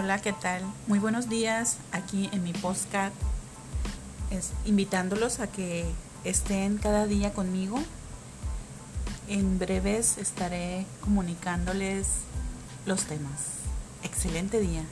Hola, ¿qué tal? Muy buenos días aquí en mi postcard, es, invitándolos a que estén cada día conmigo. En breves estaré comunicándoles los temas. Excelente día.